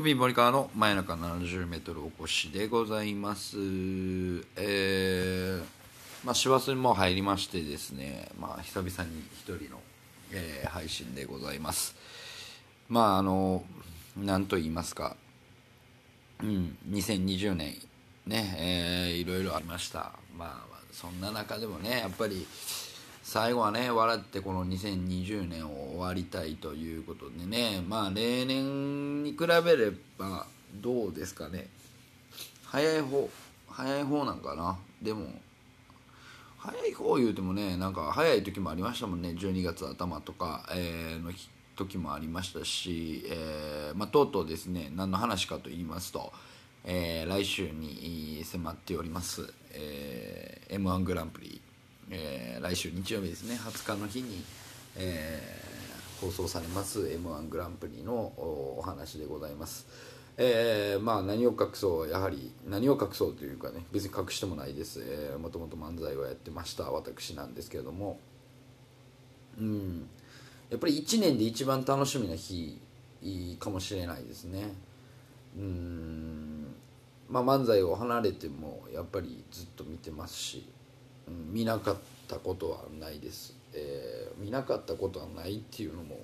トピー森川の真夜中 70m おこしでございます。えー、まあ師走にも入りましてですねまあ久々に一人の、えー配信でございます。まああのなんと言いますか。うん2020年ねえーいろいろありました。まあそんな中でもねやっぱり最後はね笑ってこの2020年を終わりたいということでね。まあ例年に比べればどうですかね。早い方早い方なんかな。でも早い方言うてもねなんか早い時もありましたもんね。12月頭とか、えーの時もありましたし、えーまあ、とうとうですね何の話かと言いますと、えー来週に迫っております、え m 1グランプリ、えー来週日曜日ですね。20日の日に、えー放送されます m 1グランプリのお話でございます。えーまあ何を隠そうやはり何を隠そうというかね別に隠してもないです、えー、もともと漫才をやってました私なんですけれども。うん。やっぱり1年で一番楽しみな日かもしれないですね。うん。まあ漫才を離れてもやっぱりずっと見てますし、見なかったことはないです、えー見なかったことはないっていうのも、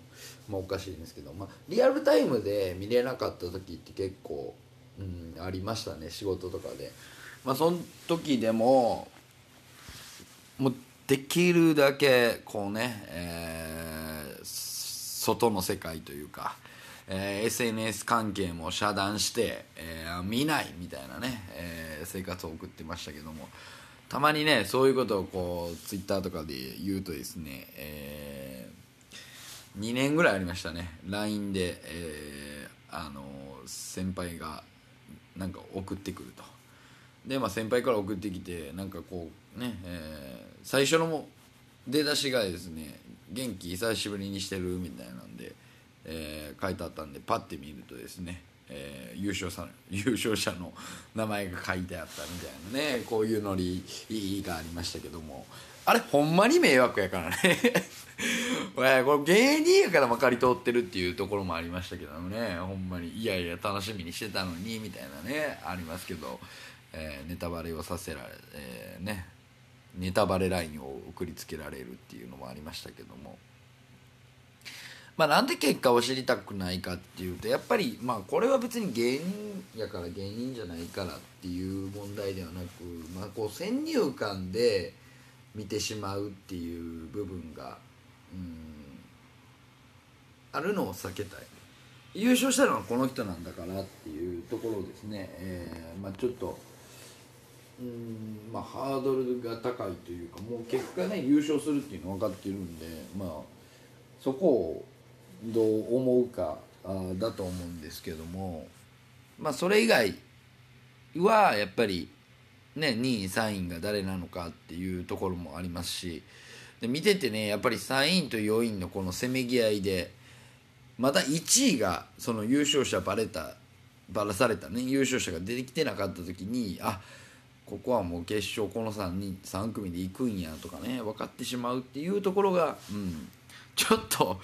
まあ、おかしいんですけど、まあ、リアルタイムで見れなかった時って結構、うん、ありましたね仕事とかで。まあその時でももうできるだけこうね、えー外の世界というか、えー SNS 関係も遮断して、えー見ないみたいなね、えー生活を送ってましたけどもたまにねそういうことをこうツイッターとかで言うとですね、え2年ぐらいありましたね。LINE で、えーあの先輩がなんか送ってくると。で、まあ、先輩から送ってきてなんかこうね、えー最初の出だしがですね「元気久しぶりにしてる」みたいなんで、えー書いてあったんでパッて見るとですね、えー優勝者 優勝者の名前が書いてあったみたいなねこういうノリがありましたけども。あれほんまに迷惑やからね。これ芸人やからまかり通ってるっていうところもありましたけどもね。ほんまにいやいや楽しみにしてたのにみたいなねありますけど、えーネタバレをさせられ、えーね。ネタバレラインを送りつけられるっていうのもありましたけども。まあなんで結果を知りたくないかっていうとやっぱりまあこれは別に芸人やから芸人じゃないからっていう問題ではなくまあこう先入観で見てしまうっていう部分がうんあるのを避けたい。優勝したのはこの人なんだからっていうところですね、えーまあ、ちょっとうんまあハードルが高いというかもう結果ね優勝するっていうの分かってるんでまあそこをどう思うかだと思うんですけども。まあそれ以外はやっぱりね2位3位が誰なのかっていうところもありますし。で見ててねやっぱり3位と4位のこのせめぎ合いでまた1位がその優勝者バレたバラされたね優勝者が出てきてなかった時にあここはもう決勝この3人3組で行くんやとかね分かってしまうっていうところが、うん、ちょっと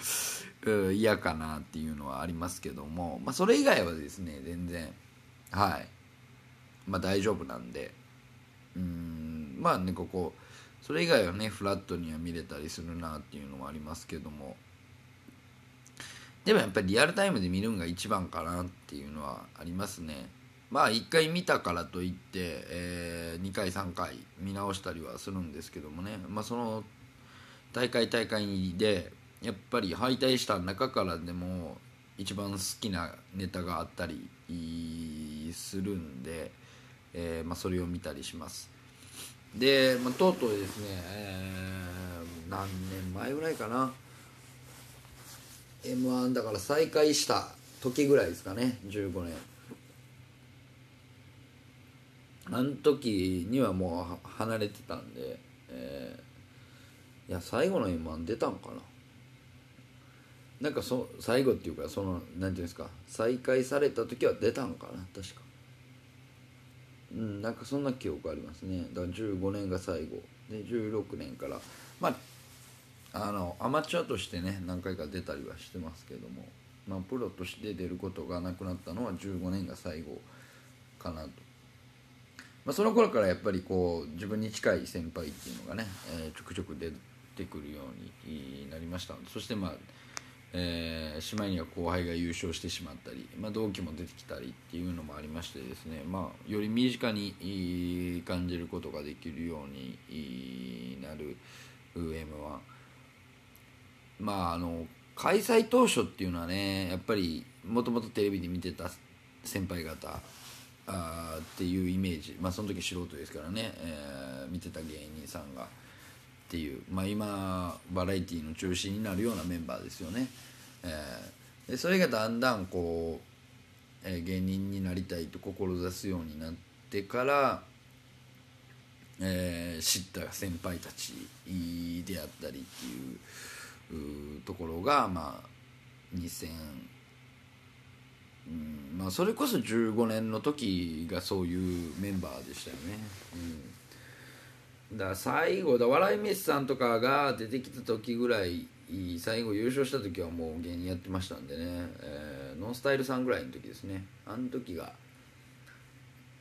嫌かなっていうのはありますけども、まあ、それ以外はですね全然はい。まあ大丈夫なんで。うんまあねここそれ以外はねフラットには見れたりするなっていうのもありますけども。でもやっぱりリアルタイムで見るんが一番かなっていうのはありますね。まあ1回見たからといって、え2回3回見直したりはするんですけどもね、まあ、その大会大会でやっぱり敗退した中からでも一番好きなネタがあったりするんで、えーまあ、それを見たりします。で、まあ、とうとうですね、えー何年前ぐらいかな。m 1だから再開した時ぐらいですかね15年。あの時にはもう離れてたんで、えー、いや最後の m 1出たんかな。なんかそ最後っていうかそのなんていうんですか再開された時は出たんかな確か。うんなんかそんな記憶ありますね。だから15年が最後。で16年から。まああのアマチュアとしてね何回か出たりはしてますけども、まあ、プロとして出ることがなくなったのは15年が最後かなと、まあ、その頃からやっぱりこう自分に近い先輩っていうのがね、えーちょくちょく出てくるようになりましたそしてまあえー、しまいには後輩が優勝してしまったり、まあ、同期も出てきたりっていうのもありましてですね、まあ、より身近に感じることができるようになる M1 まああの開催当初っていうのはねやっぱりもともとテレビで見てた先輩方あっていうイメージまあその時素人ですからね、えー見てた芸人さんが。っていう、まあ、今バラエティーの中心になるようなメンバーですよね、えーでそれがだんだんこう、えー芸人になりたいと志すようになってから、えー知った先輩たちであったりっていううところがまあ2000うんまあそれこそ15年の時がそういうメンバーでしたよね、うん、だ最後だ笑い飯さんとかが出てきた時ぐらい最後優勝した時はもう芸人やってましたんでね、えーノンスタイルさんぐらいの時ですね。あの時が、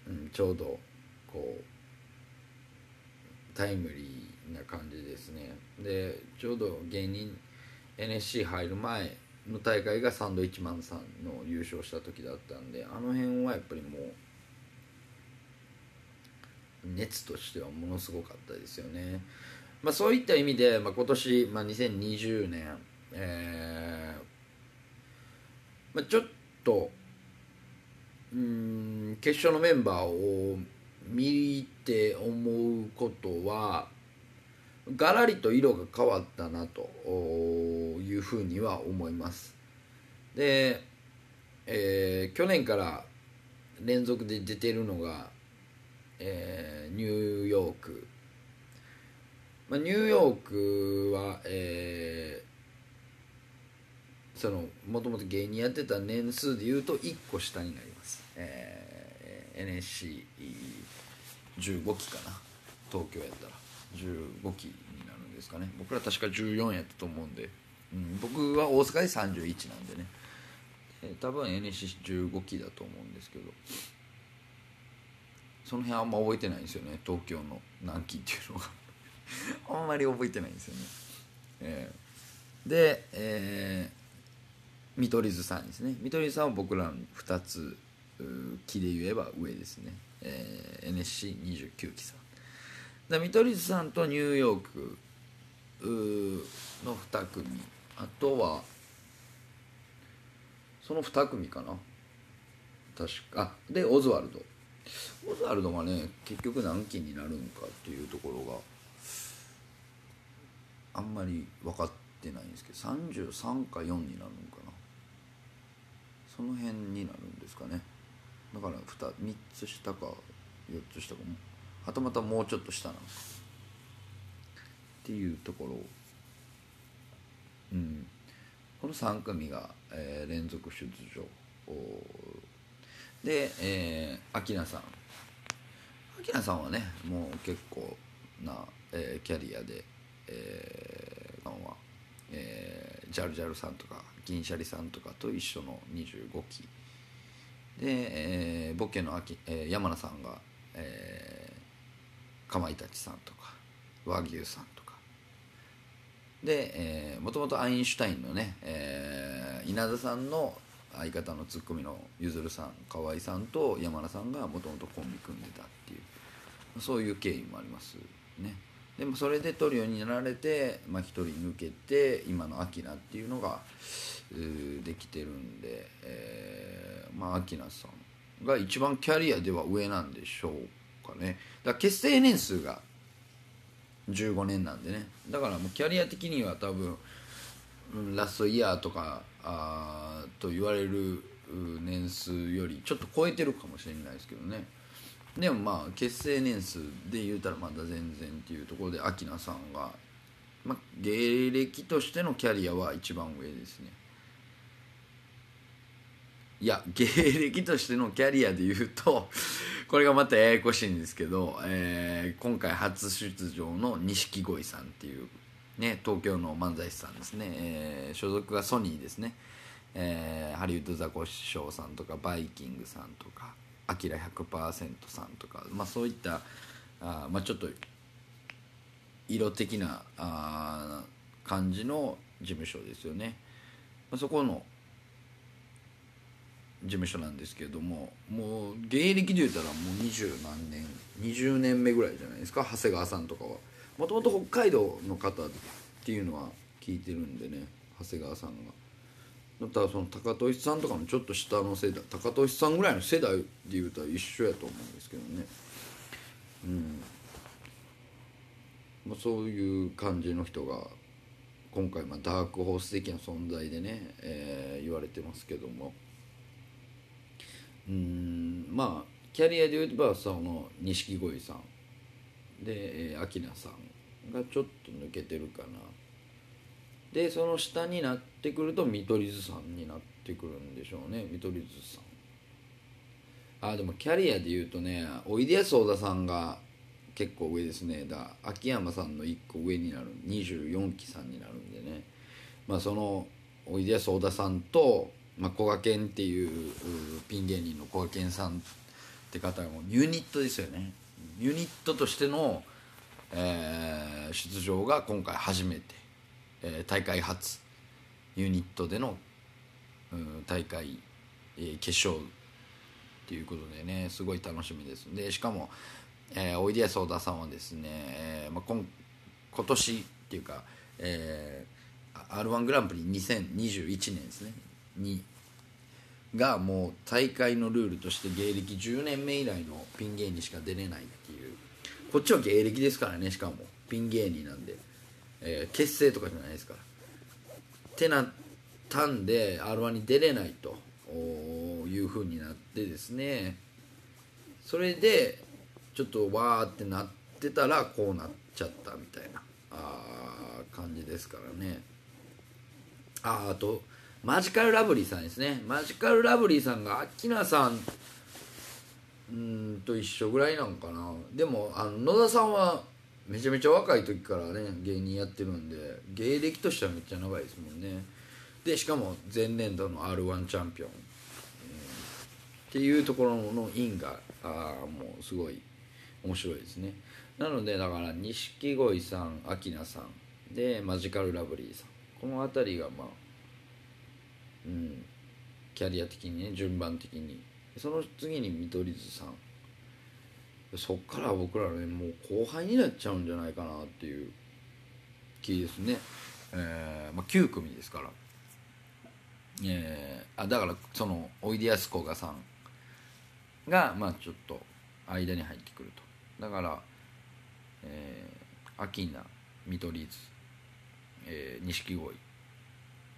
うん、ちょうどこうタイムリーな感じですね。でちょうど芸人 NSC 入る前の大会がサンドイッチマンさんの優勝した時だったんであの辺はやっぱりもう熱としてはものすごかったですよね、まあ、そういった意味で、まあ、今年、まあ、2020年、えーまあ、ちょっとうん決勝のメンバーを見て思うことはガラリと色が変わったなというふうには思います。で、えー去年から連続で出てるのが、えーニューヨーク、まあ、ニューヨークは、えーそのもともと芸人やってた年数でいうと1個下になります、えー NSC15 期かな。東京やったら。15期になるんですかね。僕ら確か14やったと思うんで、うん、僕は大阪で31なんでね、えー多分 NSC15 期だと思うんですけど。その辺あんま覚えてないんですよね。東京の何期っていうのが。あんまり覚えてないんですよね、えーで、えー見取り図さんですね。見取り図さんは僕らの2つうー期で言えば上ですね、えー NSC29 期さん。だ見取り図さんとニューヨークの2組。あとはその2組かな。確か。あでオズワルド。オズワルドがね結局何期になるんかっていうところがあんまり分かってないんですけど33か4になるのかな。その辺になるんですかね。だから 2, 3つ下か4つ下かもはたまたもうちょっと下なのかっていうところ。うん。この3組が、えー連続出場おで、えー、アキナさん。アキナさんはねもう結構な、えーキャリアで、えー、さんは、えージャルジャルさんとか銀シャリさんとかと一緒の25期。で、えーボケの秋、えー山名さんが、えーかまいたちさんとか和牛さんとか。で、もともとアインシュタインのね、えー稲田さんの相方のツッコミのゆずるさん河合さんと山田さんがもともとコンビ組んでたっていう。そういう経緯もありますね。でもそれでトリオになられて、まあ、1人抜けて今のアキナっていうのができてるんで、えーまあアキナさんが一番キャリアでは上なんでしょうかね。だから結成年数が15年なんでね。だからもうキャリア的には多分ラストイヤーとかあと言われる年数よりちょっと超えてるかもしれないですけどね。でもまあ結成年数で言うたらまだ全然っていうところでアキナさんが、まあ、芸歴としてのキャリアは一番上ですね。いや芸歴としてのキャリアで言うと これがまたややこしいんですけど、えー、今回初出場の錦鯉さんっていう、ね、東京の漫才師さんですね、えー、所属がソニーですね、えー、ハリウッドザコシショウさんとかバイキングさんとかアキラ100%さんとか、まあ、そういったあ、まあ、ちょっと色的なあ感じの事務所ですよね、まあ、そこの事務所なんですけれどももう芸歴で言うたらもう二十何年20年目ぐらいじゃないですか。長谷川さんとかは。もともと北海道の方っていうのは聞いてるんでね長谷川さんが。だったらその高俊さんとかもちょっと下の世代高俊さんぐらいの世代で言うたら一緒やと思うんですけどね。うん。まあ、そういう感じの人が今回まあダークホース的な存在でね、えー、言われてますけども。うん。まあキャリアで言えばその錦鯉さん。で明菜さんがちょっと抜けてるかな。でその下になってくると見取り図さんになってくるんでしょうね。見取り図さん。あでもキャリアで言うとねおいでやす小田さんが結構上ですね。だ秋山さんの1個上になる。24期さんになるんでね。まあそのおいでやす小田さんとま、こがけんっていうピン芸人のこがけんさんって方もユニットですよね。ユニットとしての、えー、出場が今回初めて、えー、大会初ユニットでの、うん、大会、えー、決勝っていうことでねすごい楽しみです。でしかも、えー、おいでやす小田さんはですね、えーまあ、今今年っていうか、えー、r 1グランプリ2021年ですね。にがもう大会のルールとして芸歴10年目以来のピン芸人しか出れないっていう。こっちは芸歴ですからねしかも。ピン芸人なんで、えー、結成とかじゃないですから。ってなったんで r 1に出れないと。いうふうになってですね。それでちょっとわーってなってたらこうなっちゃったみたいなあ感じですからね。ああとマジカルラブリーさんですね。マジカルラブリーさんがアキナさんうんと一緒ぐらいなんかな。でもあの野田さんはめちゃめちゃ若い時からね芸人やってるんで芸歴としてはめっちゃ長いですもんね。でしかも前年度の r 1チャンピオン、えー、っていうところの因があもうすごい面白いですね。なのでだから錦鯉さんアキナさん。でマジカルラブリーさん。この辺りがまあうん、キャリア的にね順番的に。その次に見取り図さん。そっから僕らねもう後輩になっちゃうんじゃないかなっていう気ですね、えーまあ、9組ですから、えー、あだからそのおいでやすこがさんがまあちょっと間に入ってくると。だからえー、アキナ見取り図錦鯉。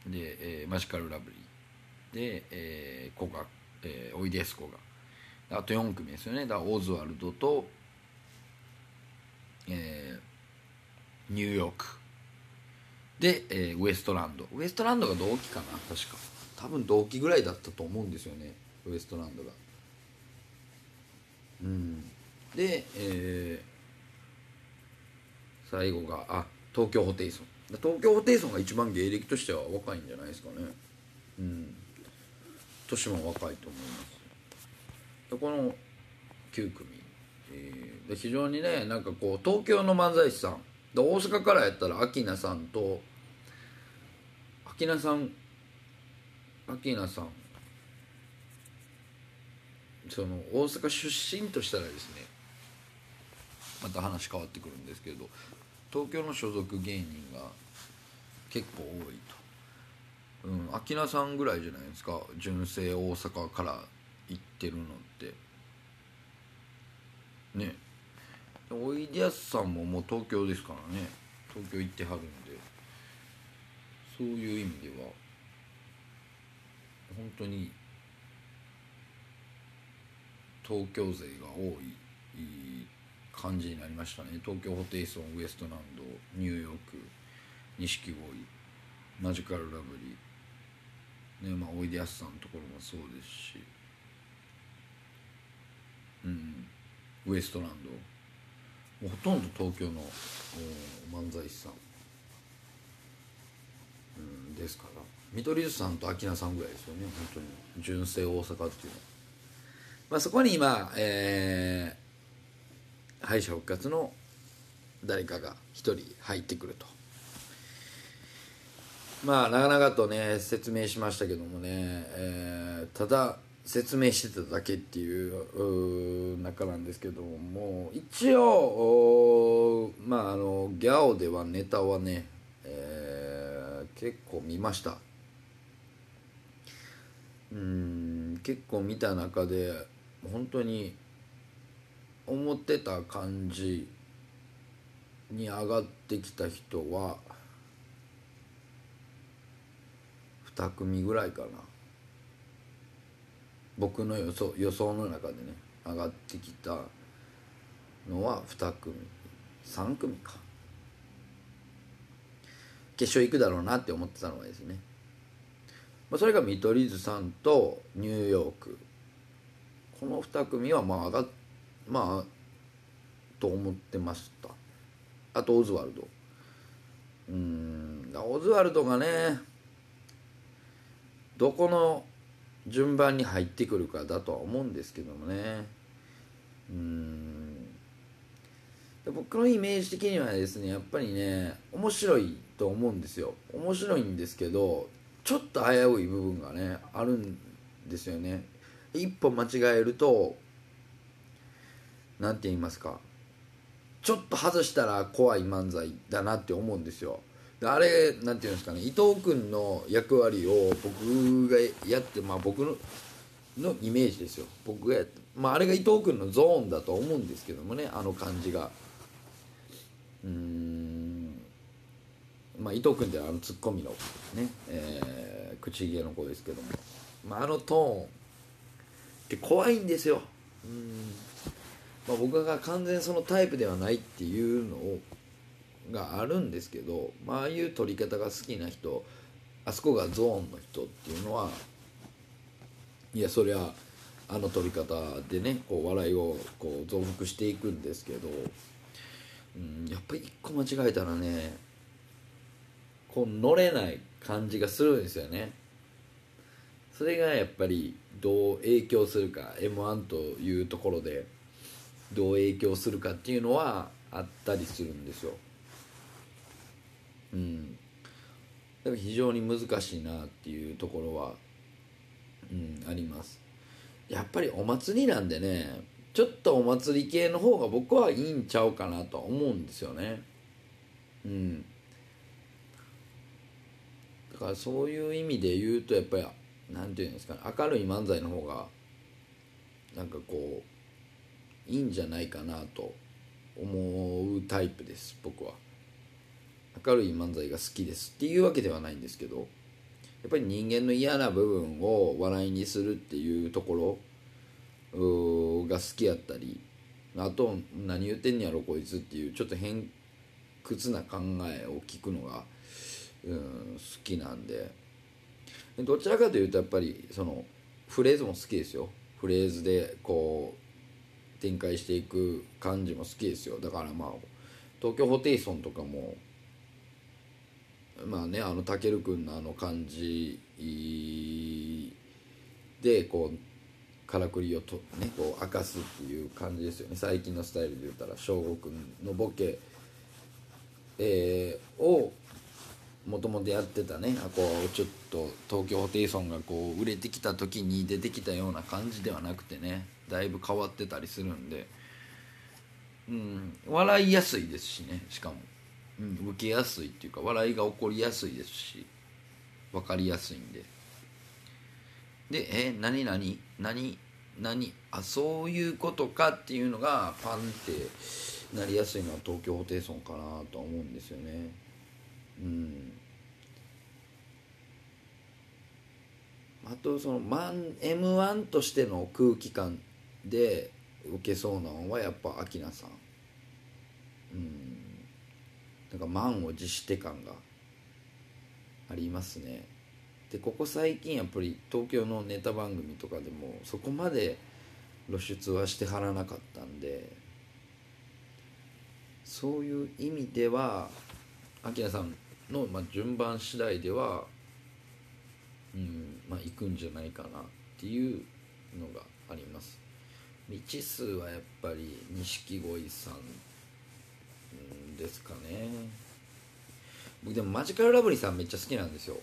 で、えー、マジカルラブリーで、えー、コガ、えー、おいでやすこが。あと4組ですよね。だオズワルドと、えー、ニューヨークで、えー、ウエストランドウエストランドが同期かな確か。多分同期ぐらいだったと思うんですよねウエストランドが。うん。で、えー、最後があ東京ホテイソン。東京ホテイソンが一番芸歴としては若いんじゃないですかね。うん。年も若いと思います。でこの9組、えー、で非常にねなんかこう東京の漫才師さん。で大阪からやったらアキナさんとアキナさんアキナさん。その大阪出身としたらですねまた話変わってくるんですけど。東京の所属芸人が結構多いと。うん明菜さんぐらいじゃないですか。純正大阪から行ってるのって。ね。おいでやすさんももう東京ですからね。東京行ってはるんで。そういう意味では本当に東京勢が多い感じになりましたね。東京ホテイソンウエストランドニューヨーク錦鯉マジカルラブリー。ねまあおいでやすさんのところもそうですし。うんウエストランド。ほとんど東京の漫才師さん、うん、ですから。見取り図さんと明菜さんぐらいですよね本当に。純正大阪っていうのは、まあ、そこに今、えー、敗者復活の誰かが一人入ってくると。まあなかなかとね説明しましたけどもね、えー、ただ説明してただけっていう中なんですけども一応まああのギャオではネタはね、えー、結構見ました。うん結構見た中で本当に思ってた感じに上がってきた人は2組ぐらいかな。僕の予想予想の中でね上がってきたのは2組。3組か。決勝行くだろうなって思ってたのはですね。それが見取り図さんとニューヨーク。この2組はまあ上がってまあと思ってました。あとオズワルド。うんオズワルドがねどこの順番に入ってくるかだとは思うんですけどもね。うん僕のイメージ的にはですねやっぱりね面白いと思うんですよ。面白いんですけどちょっと危うい部分がねあるんですよね。一歩間違えると何て言いますか。ちょっと外したら怖い漫才だなって思うんですよ。あれなんていうんですかね。伊藤君の役割を僕がやってまあ僕ののイメージですよ。僕がやってまああれが伊藤君のゾーンだと思うんですけどもね。あの感じが。うん。まあ伊藤君ってあのツッコミのね、えー、口芸の子ですけども、まあ、あのトーンって怖いんですよ。うん。まあ、僕が完全そのタイプではないっていうのがあるんですけど、まあ、あいう撮り方が好きな人あそこがゾーンの人っていうのはいやそりゃあの撮り方でねこう笑いをこう増幅していくんですけど、うん、やっぱり一個間違えたらねこう乗れない感じがするんですよね。それがやっぱりどう影響するか m 1というところでどう影響するかっていうのはあったりするんですよ。うん。だから非常に難しいなっていうところは、うん、あります。やっぱりお祭りなんでねちょっとお祭り系の方が僕はいいんちゃうかなとは思うんですよね。うん。だからそういう意味で言うとやっぱり何て言うんですかね明るい漫才の方がなんかこういいんじゃないかなと思うタイプです僕は。明るい漫才が好きですっていうわけではないんですけどやっぱり人間の嫌な部分を笑いにするっていうところが好きやったりあと何言ってんやろこいつっていうちょっと偏屈な考えを聞くのがうん好きなんでどちらかというとやっぱりそのフレーズも好きですよ。フレーズでこう展開していく感じも好きですよ。だからまあ東京ホテイソンとかもまあねあのたけるくんのあの感じでこうからくりをと、ね、こう明かすっていう感じですよね。最近のスタイルで言ったら翔吾くんのボケ、えー、をもともとやってたねあこうちょっと東京ホテイソンがこう売れてきた時に出てきたような感じではなくてね。だいぶ変わってたりするんで、うん、笑いやすいですしねしかも。うん、受けやすいっていうか笑いが起こりやすいですし。分かりやすいんで。でえ何何何何あそういうことかっていうのがパンってなりやすいのは東京ホテイソンかなとは思うんですよね。うん。あとその m 1としての空気感で受けそうなのはやっぱアキナさん。うん。なんか満を持して感がありますね。でここ最近やっぱり東京のネタ番組とかでもそこまで露出はしてはらなかったんでそういう意味ではアキナさんの、まあ、順番次第ではうんまあ行くんじゃないかなっていうのがあります。未知数はやっぱり錦鯉さんですかね。僕でもマジカルラブリーさんめっちゃ好きなんですよ。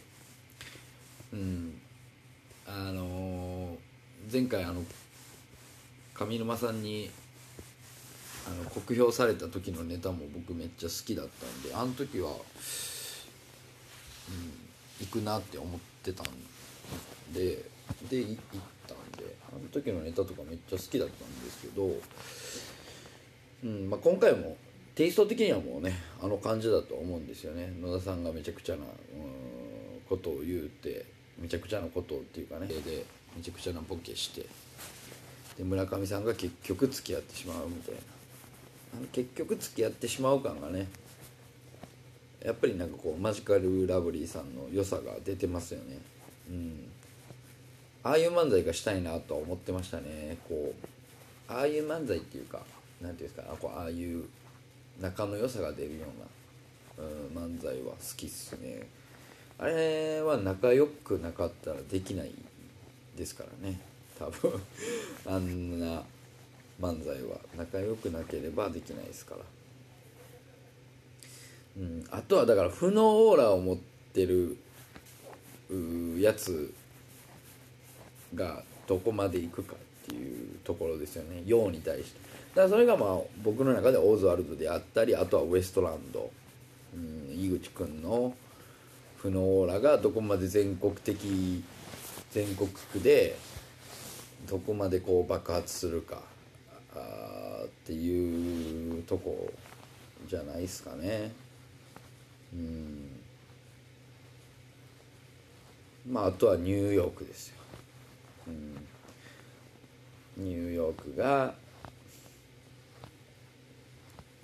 うん。あのー前回あの上沼さんにあの酷評された時のネタも僕めっちゃ好きだったんであの時は、うん、行くなって思ってたんでで行ったんあの時のネタとかめっちゃ好きだったんですけど、うんまあ、今回もテイスト的にはもうねあの感じだと思うんですよね。野田さんがめちゃくちゃな、うん、ことを言うてめちゃくちゃなことっていうかねでめちゃくちゃなボケしてで村上さんが結局付き合ってしまうみたいな。あの結局付き合ってしまう感がねやっぱりなんかこうマジカルラブリーさんの良さが出てますよね。うん。ああいう漫才がしたいなとは思ってましたね。こうああいう漫才っていうかなんていうんですかあこうああいう仲の良さが出るような、うん、漫才は好きっすね。あれは仲良くなかったらできないですからね。多分 あんな漫才は仲良くなければできないですから。うんあとはだから負のオーラを持ってるやつがどこまでいくかっていうところですよね。陽に対して。だからそれがまあ僕の中でオズワルドであったりあとはウエストランド、うん、井口くんの負のオーラがどこまで全国的全国区でどこまでこう爆発するかあっていうとこじゃないですかね。うん。まああとはニューヨークですよ、うん、ニューヨークが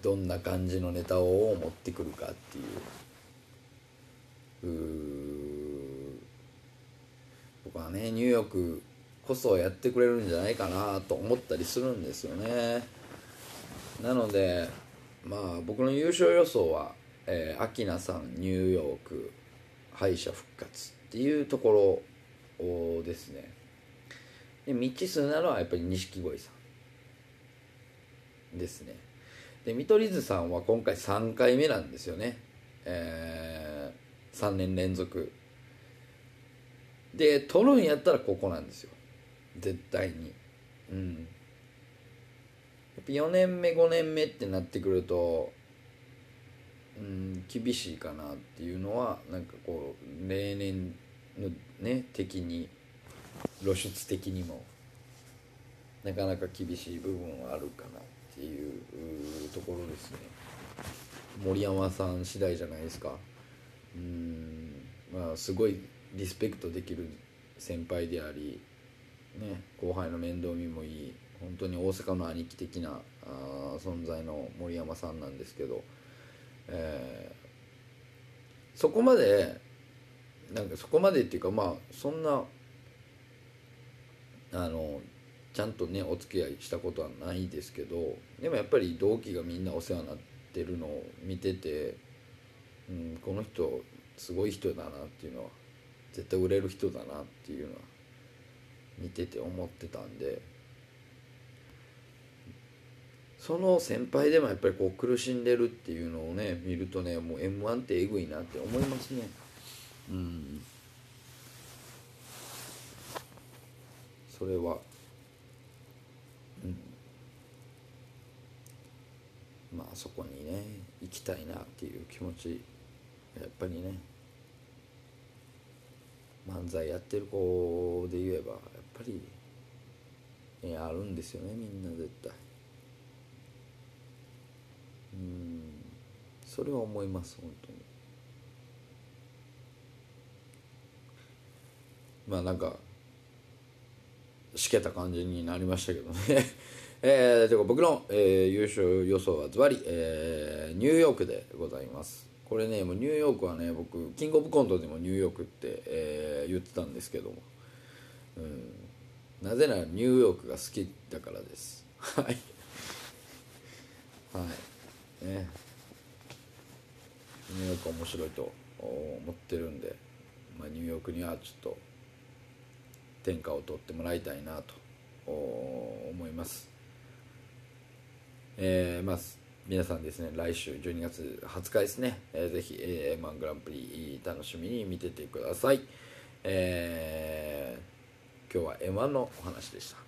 どんな感じのネタを持ってくるかっていう。僕はねニューヨークこそやってくれるんじゃないかなと思ったりするんですよね。なのでまあ僕の優勝予想は、えー、アキナさんニューヨーク敗者復活っていうところですね。で未知数なのはやっぱり錦鯉さん。ですね。で見取り図さんは今回3回目なんですよね。えー、3年連続。で取るんやったらここなんですよ。絶対に。うん。やっぱ4年目5年目ってなってくるとうん厳しいかなっていうのはなんかこう例年のね的に露出的にもなかなか厳しい部分はあるかなっていうところですね。森山さん次第じゃないですか。うんまあすごいリスペクトできる先輩でありね、後輩の面倒見もいい。本当に大阪の兄貴的なあ存在の森山さんなんですけど、えー、そこまでなんかそこまでっていうかまあそんなあのちゃんとねお付き合いしたことはないですけどでもやっぱり同期がみんなお世話になってるのを見てて、うん、この人すごい人だなっていうのは絶対売れる人だなっていうのは見てて思ってたんでその先輩でもやっぱりこう苦しんでるっていうのをね見るとねもう m 1ってえぐいなって思いますね。うん。それは。うん。まあそこにね行きたいなっていう気持ちやっぱりね。漫才やってる子で言えばやっぱり、えあるんですよねみんな絶対。うん。それは思います本当に。まあなんかしけた感じになりましたけどね。えー、というか僕の、えー、優勝予想はズバリ、えー、ニューヨークでございます。これねもうニューヨークはね僕キングオブコントでもニューヨークって、えー、言ってたんですけども、うん、なぜならニューヨークが好きだからです。はい。はい。ね。ニューヨーク面白いと思ってるんで、まあ、ニューヨークにはちょっと天下を取ってもらいたいなと思います。えー、まあ皆さんですね来週12月20日ですね、えー、ぜひ A1 グランプリ楽しみに見ててください、えー、今日は M1 のお話でした。